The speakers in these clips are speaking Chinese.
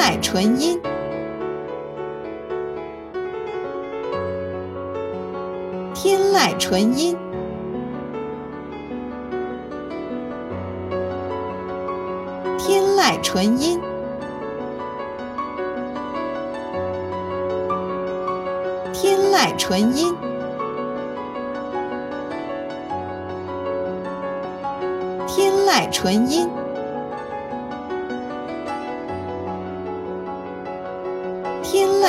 天籁纯音，天籁纯音。天籁纯音，天籁纯音，天籁纯音，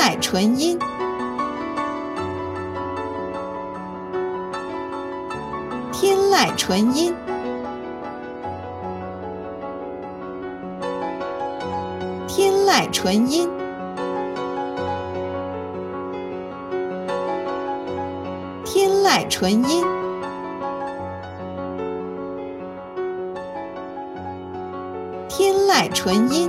天籁纯音，天籁纯音。天籁纯音，天籁纯音，天籁纯音，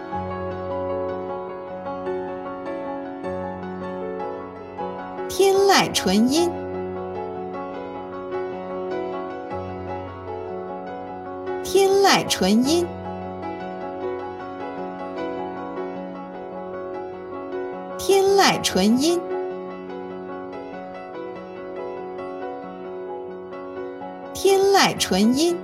天籁纯音，天籁纯音。天籁纯音，天籁纯音。